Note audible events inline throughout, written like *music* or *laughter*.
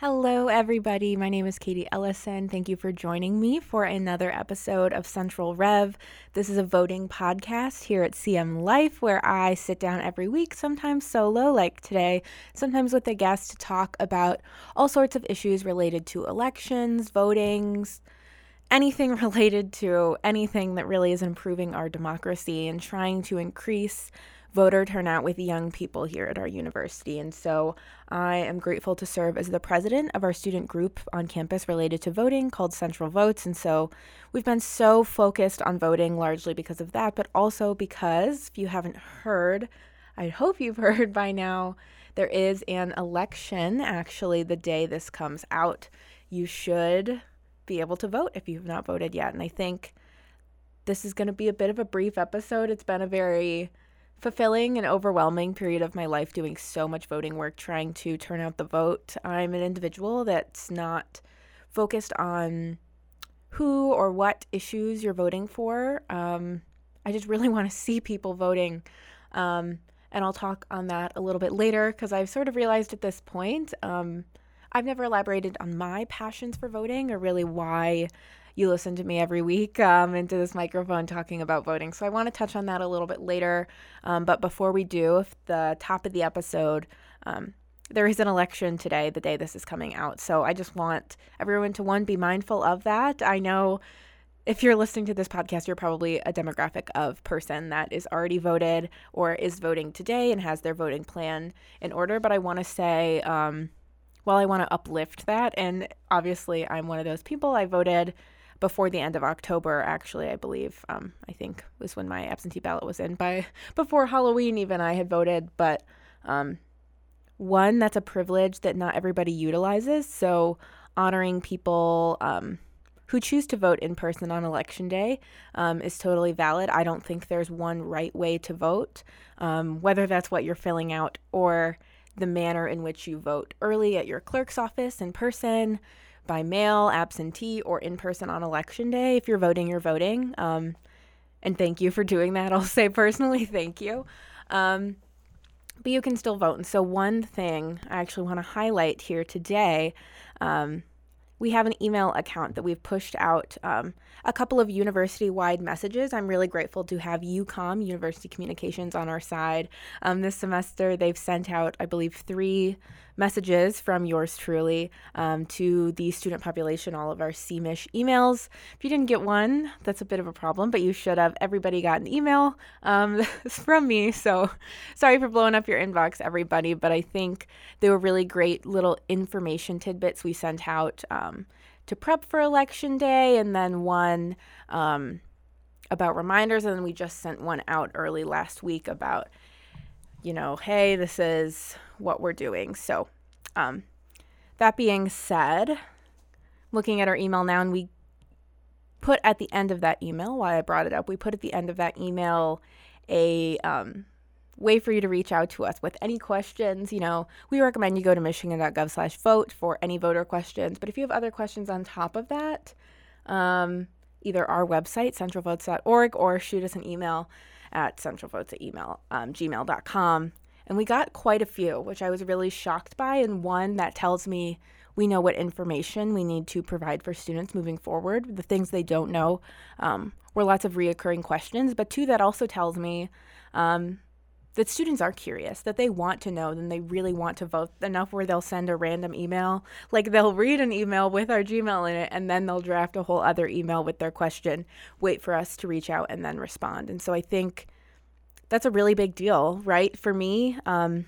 Hello, everybody. My name is Katie Ellison. Thank you for joining me for another episode of Central Rev. This is a voting podcast here at CM Life where I sit down every week, sometimes solo, like today, sometimes with a guest to talk about all sorts of issues related to elections, votings, anything *laughs* related to anything that really is improving our democracy and trying to increase voter turnout with young people here at our university. And so I am grateful to serve as the president of our student group on campus related to voting called Central Votes. And so we've been so focused on voting largely because of that, but also because if you haven't heard, I hope you've *laughs* heard by now, there is an election actually the day this comes out. You should be able to vote if you've not voted yet. And I think this is going to be a bit of a brief episode. It's been a very fulfilling and overwhelming period of my life doing so much voting work, trying to turn out the vote. I'm an individual that's not focused on who or what issues you're voting for. Um, I just really *laughs* want to see people voting. Um, and I'll talk on that a little bit later because I've sort of realized at this point, um, I've never elaborated on my passions for voting or really why you listen to me every week um, into this microphone talking about voting. So I want to touch on that a little bit later. Um, but before we do, if the top of the episode, um, there is an election today, the day this is coming out. So I just want everyone to one be mindful of that. I know if you're listening to this podcast, you're probably a demographic of person that is already voted or is voting today and has their voting plan in order. But I want to say, um, well, I want to uplift that. And obviously, I'm one of those people. I voted before the end of October, actually, I believe. Um, I think was when my absentee ballot was in. By *laughs* before Halloween, even I had voted. But um, one, that's a privilege that not everybody utilizes. So honoring people um, who choose to vote in person on election day um, is totally valid. I don't think there's one right way to vote, um, whether that's what you're filling out or the manner in which you vote early at your clerk's office in person by mail, absentee, or in person on election day. If you're voting, you're voting. Um, and thank you for doing that. *laughs* I'll say personally, thank you. Um, but you can still vote. And so, one thing I actually want to highlight here today um, we have an email account that we've pushed out um, a couple of university wide messages. I'm really grateful to have UCOM, University Communications, on our side. Um, this semester, they've sent out, I believe, three messages from yours truly um, to the student population, all of our CMich emails. If you didn't get one, that's a bit of a problem, but you should have. Everybody got an email um, *laughs* from me. So sorry for blowing up your inbox, everybody, but I think they were really great little information tidbits we sent out um, to prep for election day, and then one um, about reminders. And then we just sent one out early last week about you know, hey, this is what we're doing. So, um, that being said, looking at our email now, and we put at the end of that email, why I brought it up, we put at the end of that email a um, way for you to reach out to us with any questions. You know, we recommend you go to michigan.gov slash vote for any voter questions. But if you have other questions on top of that, um, either our website, centralvotes.org, or shoot us an email at centralvotes at email, um, gmail.com. And we got quite a few, which I was really shocked by. And one that tells me we know what information we need to provide for students moving forward, the things they don't know um, were lots of reoccurring questions. But two, that also tells me um, that students are curious, that they want to know, then they really want to vote enough where they'll send a random email. Like they'll read an email with our Gmail in it, and then they'll draft a whole other email with their question, wait for us to reach out, and then respond. And so I think that's a really big deal, right? For me, um,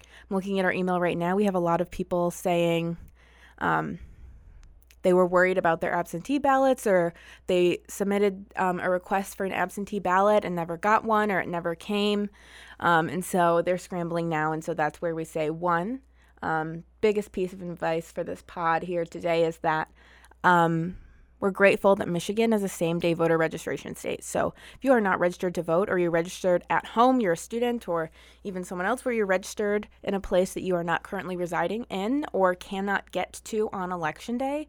I'm looking at our email right now. We have a lot of people saying, um, they were worried about their absentee ballots or they submitted um, a request for an absentee ballot and never got one or it never came. Um, and so they're scrambling now. And so that's where we say one, um, biggest piece of advice for this pod here today is that um, we're grateful that Michigan is a same day voter registration state. So if you are not registered to vote or you're registered at home, you're a student or even someone else where you're registered in a place that you are not currently residing in or cannot get to on election day,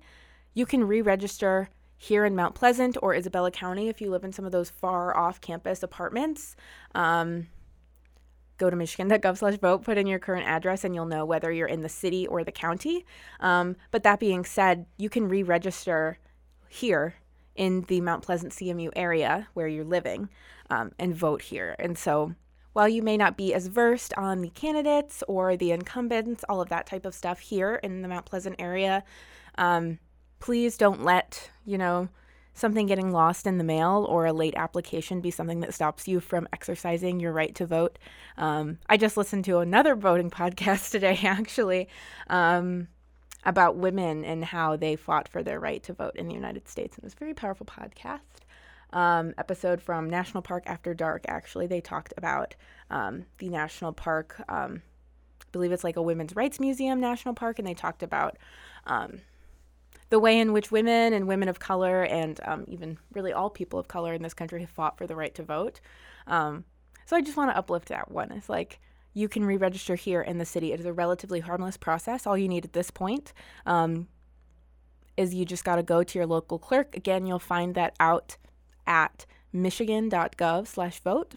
you can re register here in Mount Pleasant or Isabella County if you live in some of those far off campus apartments. Um, go to michigan.gov slash vote, put in your current address, and you'll know whether you're in the city or the county. Um, but that being said, you can re register here in the Mount Pleasant CMU area where you're living um, and vote here. And so while you may not be as versed on the candidates or the incumbents, all of that type of stuff here in the Mount Pleasant area, um, please don't let, you know, something getting lost in the mail or a late application be something that stops you from exercising your right to vote. Um, I just listened to another voting *laughs* podcast today, actually, um, about women and how they fought for their right to vote in the United States. And it was a very powerful podcast. Um, episode from National Park After Dark, actually, they talked about um, the national park. Um, I believe it's like a women's rights museum national park, and they talked about um, the way in which women and women of color and um, even really all people of color in this country have fought for the right to vote. Um, so I just want to uplift that one. It's like you can re register here in the city. It is a relatively harmless process. All you need at this point um, is you just got to go to your local clerk. Again, you'll find that out at michigan.gov slash vote.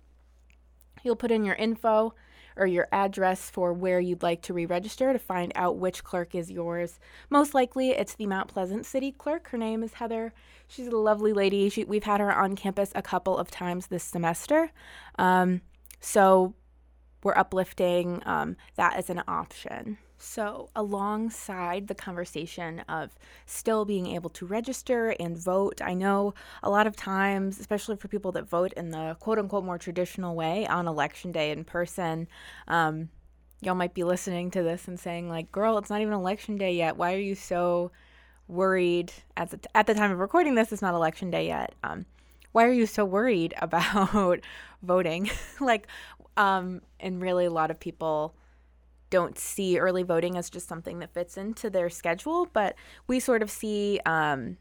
You'll put in your info or your address for where you'd like to re register to find out which clerk is yours. Most likely, it's the Mount Pleasant City clerk. Her name is Heather. She's a lovely lady. She, we've had her on campus a couple of times this semester. Um, so, we're uplifting um, that as an option. So, alongside the conversation of still being able to register and vote, I know a lot of times, especially for people that vote in the quote unquote more traditional way on election day in person, um, y'all might be listening to this and saying, like, girl, it's not even election day yet. Why are you so worried? At the, t- at the time of recording this, it's not election day yet. Um, why are you so worried *laughs* about voting? *laughs* like, um, and really, a lot of people don't see early voting as just something that fits into their schedule, but we sort of see um,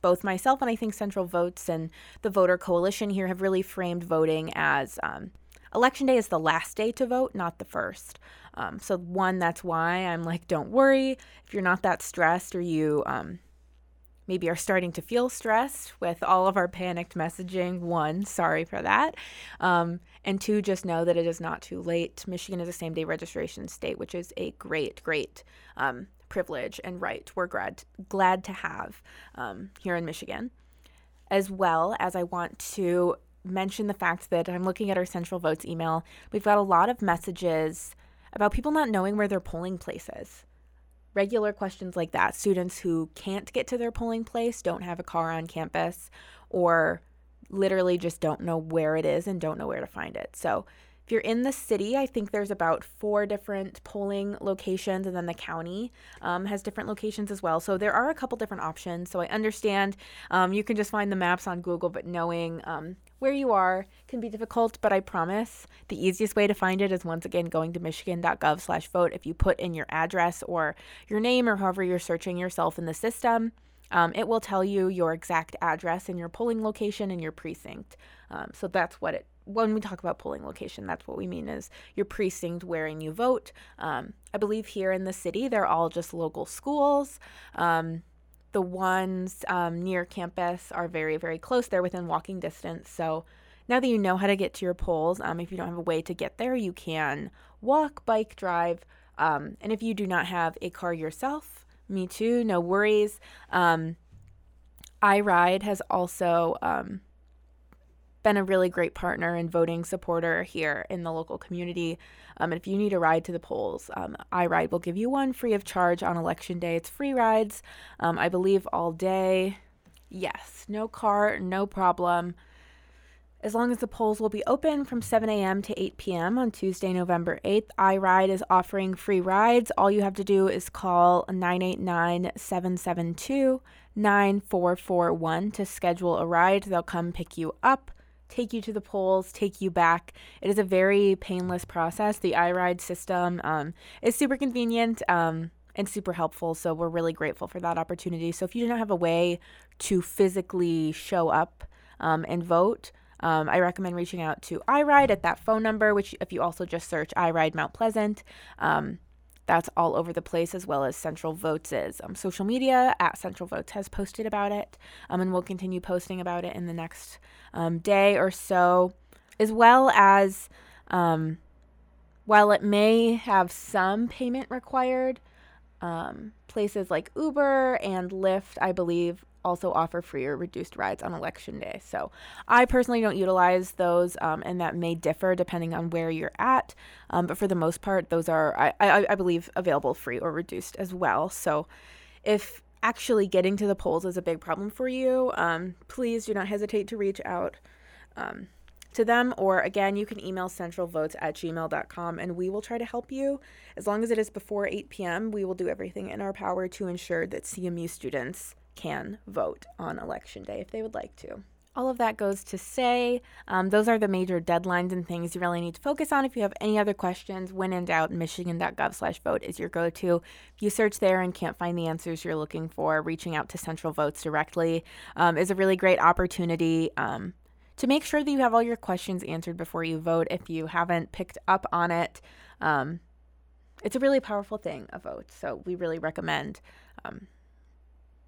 both myself and I think Central Votes and the Voter Coalition here have really framed voting as um, election day is the last day to vote, not the first. Um, so, one, that's why I'm like, don't worry if you're not that stressed or you um, maybe are starting to feel stressed with all of our panicked messaging. One, sorry for that. Um, and two, just know that it is not too late. Michigan is a same day registration state, which is a great, great um, privilege and right we're glad, glad to have um, here in Michigan. As well as I want to mention the fact that I'm looking at our Central Votes email. We've got a lot of messages about people not knowing where their polling place is regular questions like that. Students who can't get to their polling place, don't have a car on campus, or literally just don't know where it is and don't know where to find it. So if you're in the city, I think there's about four different polling locations, and then the county um, has different locations as well. So there are a couple different options. So I understand um, you can just find the maps on Google, but knowing um, where you are can be difficult. But I promise the easiest way to find it is once again going to michigan.gov slash vote. If you put in your address or your name or however you're searching yourself in the system. Um, it will tell you your exact address and your polling location and your precinct. Um, so that's what it when we talk about polling location, that's what we mean is your precinct wherein you vote. Um, I believe here in the city, they're all just local schools. Um, the ones um, near campus are very, very close. They're within walking distance. So now that you know how to get to your polls, um, if you don't have a way to get there, you can walk, bike, drive. Um, and if you do not have a car yourself, me too, no worries. Um, iRide has also been a really great partner and voting supporter here in the local community. Um, if you need a ride to the polls, um, iRide will give you one free of charge on election day. It's free rides, um, I believe, all day. Yes, no car, no problem. As long as the polls will be open from 7 a.m. to 8 p.m. on Tuesday, November 8th, iRide is offering free rides. All you have to do is call 989 772 9441 to schedule a ride. They'll come pick you up take you to the polls, take you back. It is a very painless process. The iRide system um, is super convenient um, and super helpful. So we're really grateful for that opportunity. So if you do not have a way to physically show up um, and vote, um, I recommend reaching out to iRide at that phone number, which if you also just search iRide Mount Pleasant, um, that's all over the place, as well as Central Votes is. Um, social media at Central Votes has posted about it, um, and we'll continue posting about it in the next um, day or so, as well as um, while it may have some payment required, um, places like Uber and Lyft, I believe, also offer free or reduced rides on election day. So I personally don't utilize those, um, and that may differ depending on where you're at. Um, but for the most part, those are, I, I, I, believe, available free or reduced as well. So if actually getting to the polls is a big problem for you, um, please do not hesitate to reach out. Um, to them, or again, you can email centralvotes at gmail.com and we will try to help you. As long as it is before 8 p.m., we will do everything in our power to ensure that CMU students can vote on election day if they would like to. All of that goes to say um, those are the major deadlines and things you really need to focus on. If you have any other questions, when in doubt, michigan.gov slash vote is your go to. If you search there and can't find the answers you're looking for, reaching out to Central Votes directly um, is a really great opportunity. Um, to make sure that you have all your questions answered before you vote if you haven't picked up on it. Um, it's a really powerful thing, a vote. So we really recommend um,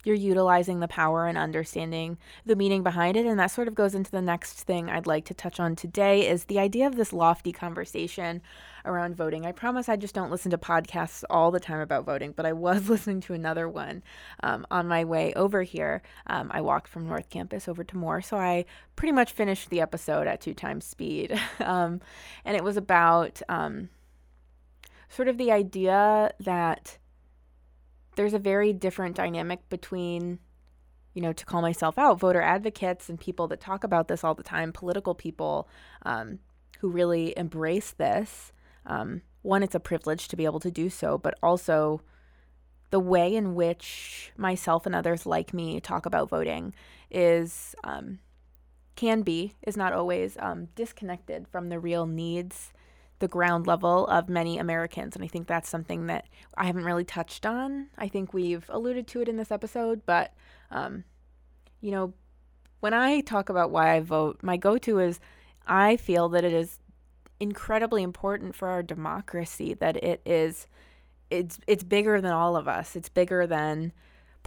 you're utilizing the power and understanding the meaning behind it and that sort of goes into the next thing I'd like to touch on today is the idea of this lofty conversation around voting. I promise I just don't listen to podcasts all the time about voting, but I was *laughs* listening to another one um, on my way over here. Um, I walked from North Campus over to Moore, so I pretty much finished the episode at two times speed. *laughs* um, and it was about um, sort of the idea that there's a very different dynamic between you know, to call myself out, voter advocates and people that talk about this all the time, political people um, who really embrace this. Um, one, it's a privilege to be able to do so, but also the way in which myself and others like me talk about voting is um, can be is not always um, disconnected from the real needs the ground level of many Americans. And I think that's something that I haven't really touched on. I think we've alluded to it in this episode, but, um, you know, when I talk about why I vote, my go to is I feel that it is incredibly important for our democracy that it is it's it's bigger than all of us. It's bigger than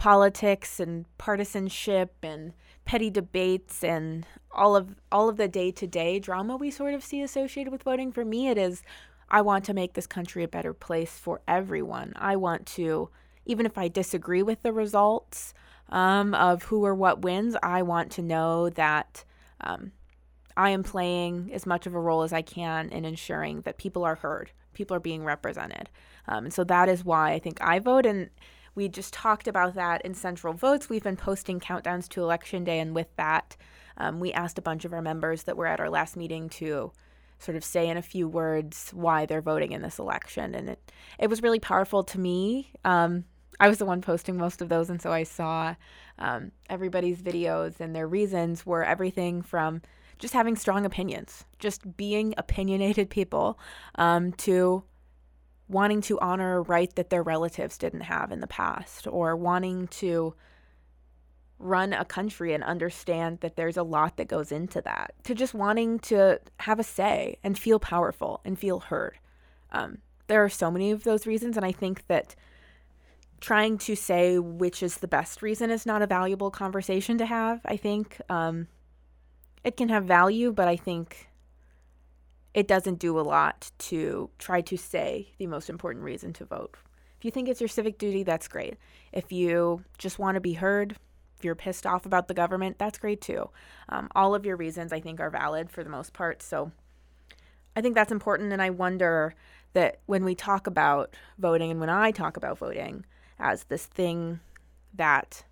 politics and partisanship and petty debates and all of all of the day-to-day drama we sort of see associated with voting for me it is I want to make this country a better place for everyone. I want to even if I disagree with the results um, of who or what wins, I want to know that um, I am playing as much of a role as I can in ensuring that people are heard, people are being represented. Um, and so that is why I think I vote. And we just talked about that in Central Votes. We've been posting countdowns to Election Day, and with that, um, we asked a bunch of our members that were at our last meeting to sort of say in a few words why they're voting in this election. And it, it was really powerful to me. Um, I was the one posting most of those, and so I saw um, everybody's videos, and their reasons were everything from just having strong opinions, just being opinionated people, um, to wanting to honor a right that their relatives didn't have in the past or wanting to run a country and understand that there's a lot that goes into that to just wanting to have a say and feel powerful and feel heard. Um, there are so many of those reasons and i think that trying to say which is the best reason is not a valuable conversation to have i think. Um, it can have value but i think it doesn't do a lot to try to say the most important reason to vote. If you think it's your civic duty, that's great. If you just want to be heard, if you're pissed off about the government, that's great too. Um, all of your reasons, I think, are valid for the most part. So I think that's important. And I wonder that when we talk about voting and when I talk about voting as this thing that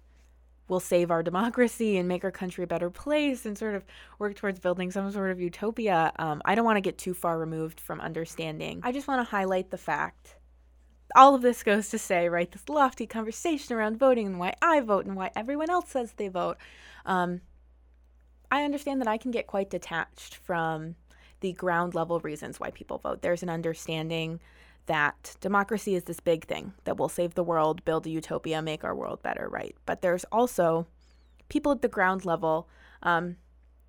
will save our democracy and make our country a better place and sort of work towards building some sort of utopia. Um, I don't want to get too far removed from understanding. I just want to highlight the fact. All of this goes to say, right, this lofty conversation around voting and why I vote and why everyone else says they vote. Um, I understand that I can get quite detached from the ground level reasons why people vote. There's an understanding that democracy is this big thing that will save the world, build a utopia, make our world better, right? But there's also people at the ground level um,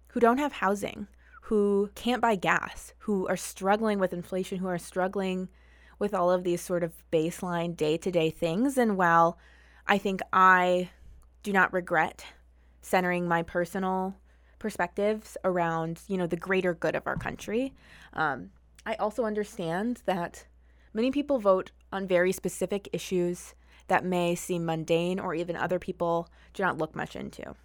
who don't have housing, who can't buy gas, who are struggling with inflation, who are struggling with all of these sort of baseline day to day things. And while I think I do not regret centering my personal perspectives around, you know, the greater good of our country, um, I also understand that many people vote on very specific issues that may seem mundane or even other people do not look much into.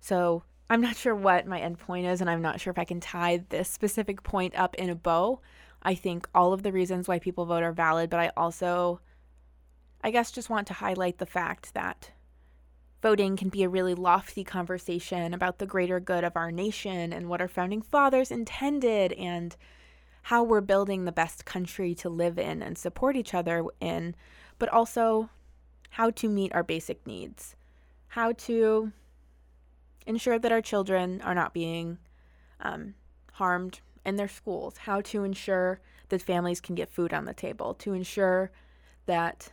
So I'm not sure what my end point is, and I'm not sure if I can tie this specific point up in a bow. I think all of the reasons why people vote are valid, but I also, I guess, just want to highlight the fact that voting can be a really lofty conversation about the greater good of our nation and what our founding fathers intended and how we're building the best country to live in and support each other in, but also how to meet our basic needs, how to ensure that our children are not being um, harmed in their schools, how to ensure that families can get food on the table, to ensure that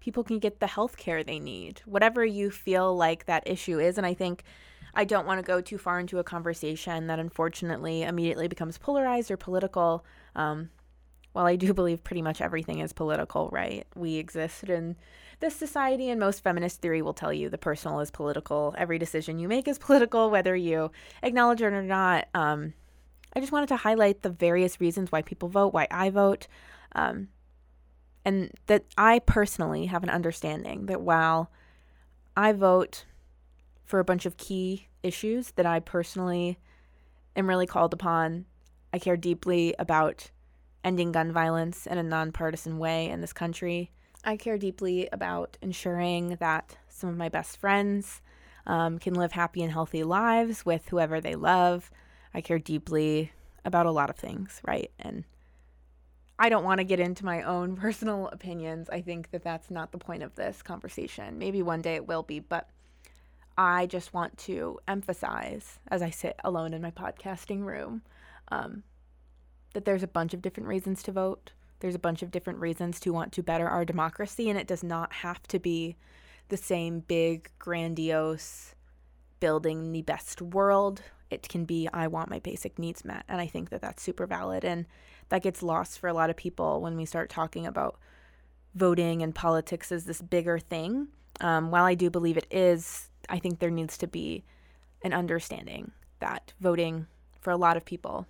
people can get the health care they need, whatever you feel like that issue is. And I think I don't want to go too far into a conversation that unfortunately immediately becomes polarized or political. Um, while I do *laughs* believe pretty much everything is political, right? We exist in this society, and most feminist theory will tell you the personal is political. Every decision you make is *laughs* political, whether you acknowledge it or not. Um, I just wanted to highlight the various reasons why people vote, why I vote, um, and that I personally have an understanding that while I vote for a bunch of key issues that I personally am really called upon, I care deeply about ending gun violence in a nonpartisan way in this country. I care deeply about ensuring that some of my best friends um, can live happy and healthy lives with whoever they love. I care deeply about a lot of things, right? And I don't want to get into my own *laughs* personal opinions. I think that that's not the point of this conversation. Maybe one day it will be, but I just want to emphasize as I sit alone in my podcasting room um, that there's a bunch of different reasons to vote. There's a bunch of different reasons to want to better our democracy, and it does not have to be the same big, grandiose building the best world. It can be, I want my basic needs met. And I think that that's super valid. And that gets lost for a lot of people when we start talking about voting and politics as this bigger thing. Um, while I do believe it is, I think there needs to be an understanding that voting for a lot of people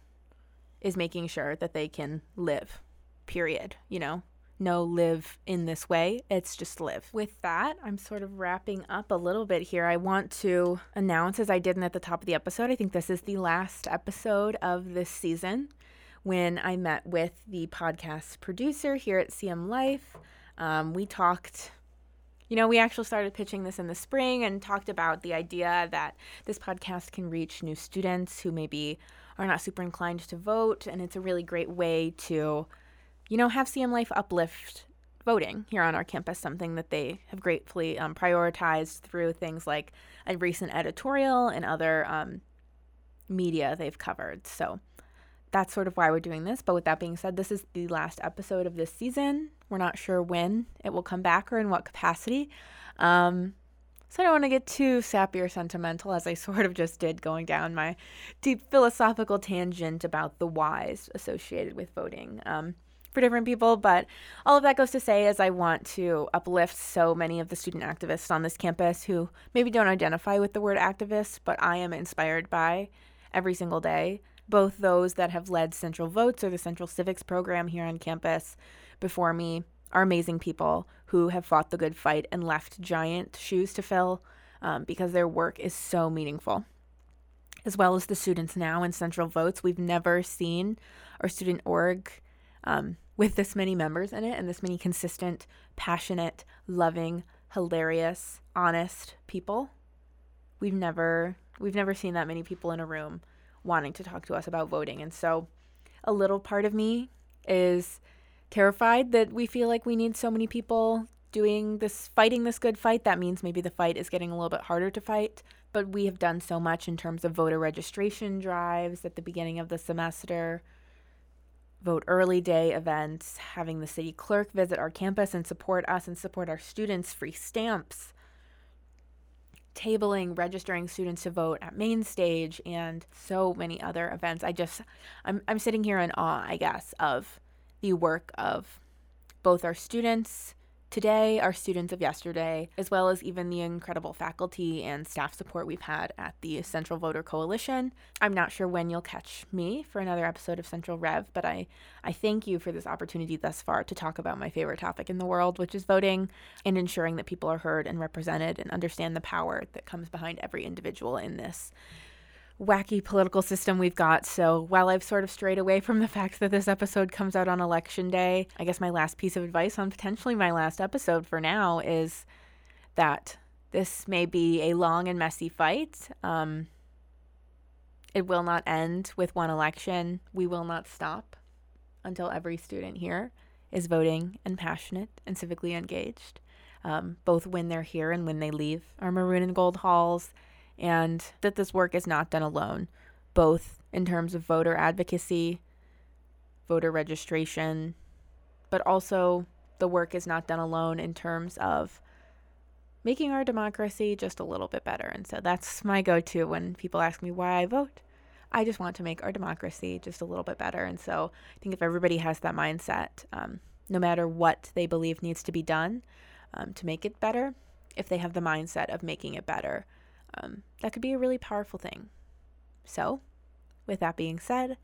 is making sure that they can live, period. You know, no live in this way. It's just live. With that, I'm sort of wrapping up a little bit here. I want to announce, as I did at the top of the episode, I think this is the last episode of this season when I met with the podcast producer here at CM Life. Um, we talked you know, we actually started pitching this in the spring and talked about the idea that this podcast can reach new students who maybe are not super inclined to vote. And it's a really great way to, you know, have CM Life uplift voting here on our campus, something that they have gratefully um, prioritized through things like a recent editorial and other um, media they've covered. So that's sort of why we're doing this. But with that being said, this is the last episode of this season. We're not sure when it will come back or in what capacity. Um, so I don't want to get too sappy or sentimental as I sort of just did going down my deep philosophical tangent about the whys associated with voting um, for different people. But all of that goes to say is I want to uplift so many of the student activists on this campus who maybe don't identify with the word activist, but I am inspired by every single day. Both those that have led Central Votes or the Central Civics program here on campus before me are amazing people who have fought the good fight and left giant shoes to fill um, because their work is so meaningful. As well as the students now in Central Votes, we've never seen our student org um, with this many members in it and this many consistent, passionate, loving, hilarious, honest people. We've never we've never seen that many people in a room wanting to talk to us about voting. And so a little part of me is terrified that we feel like we need so many people doing this fighting this good fight that means maybe the fight is getting a little bit harder to fight but we have done so much in terms of voter registration drives at the beginning of the semester vote early day events having the city clerk visit our campus and support us and support our students free stamps tabling registering students to vote at main stage and so many other events. I just i'm, I'm sitting here in awe i guess of the work of both our students today, our students of yesterday, as well as even the incredible faculty and staff support we've had at the Central Voter Coalition. I'm not sure when you'll catch me for another episode of Central Rev, but I, I thank you for this opportunity thus far to talk about my favorite topic in the world, which is voting and ensuring that people are heard and represented and understand the power that comes behind every individual in this wacky political system we've got. So while I've sort of strayed away from the fact that this episode comes out on election day, I guess my last piece of advice on potentially my last episode for now is that this may be a long and messy fight. Um, it will not end with one election. We will not stop until every student here is voting and passionate and civically engaged, um, both when they're here and when they leave our maroon and gold halls and that this work is not done alone, both in terms of voter advocacy, voter registration, but also the work is not done alone in terms of making our democracy just a little bit better. And so that's my go to when people ask me why I vote. I just want to make our democracy just a little bit better. And so I think if everybody has that mindset, um, no matter what they believe needs to be done um, to make it better, if they have the mindset of making it better, um, that could be a really powerful thing. So, with that being said,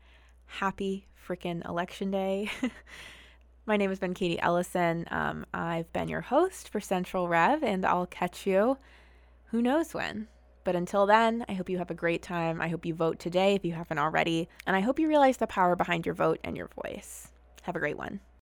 happy freaking election day. *laughs* My name has been Katie Ellison. Um, I've been your host for Central Rev, and I'll catch you who knows when. But until then, I hope you have a great time. I hope you vote today if you haven't already. And I hope you realize the power behind your vote and your voice. Have a great one.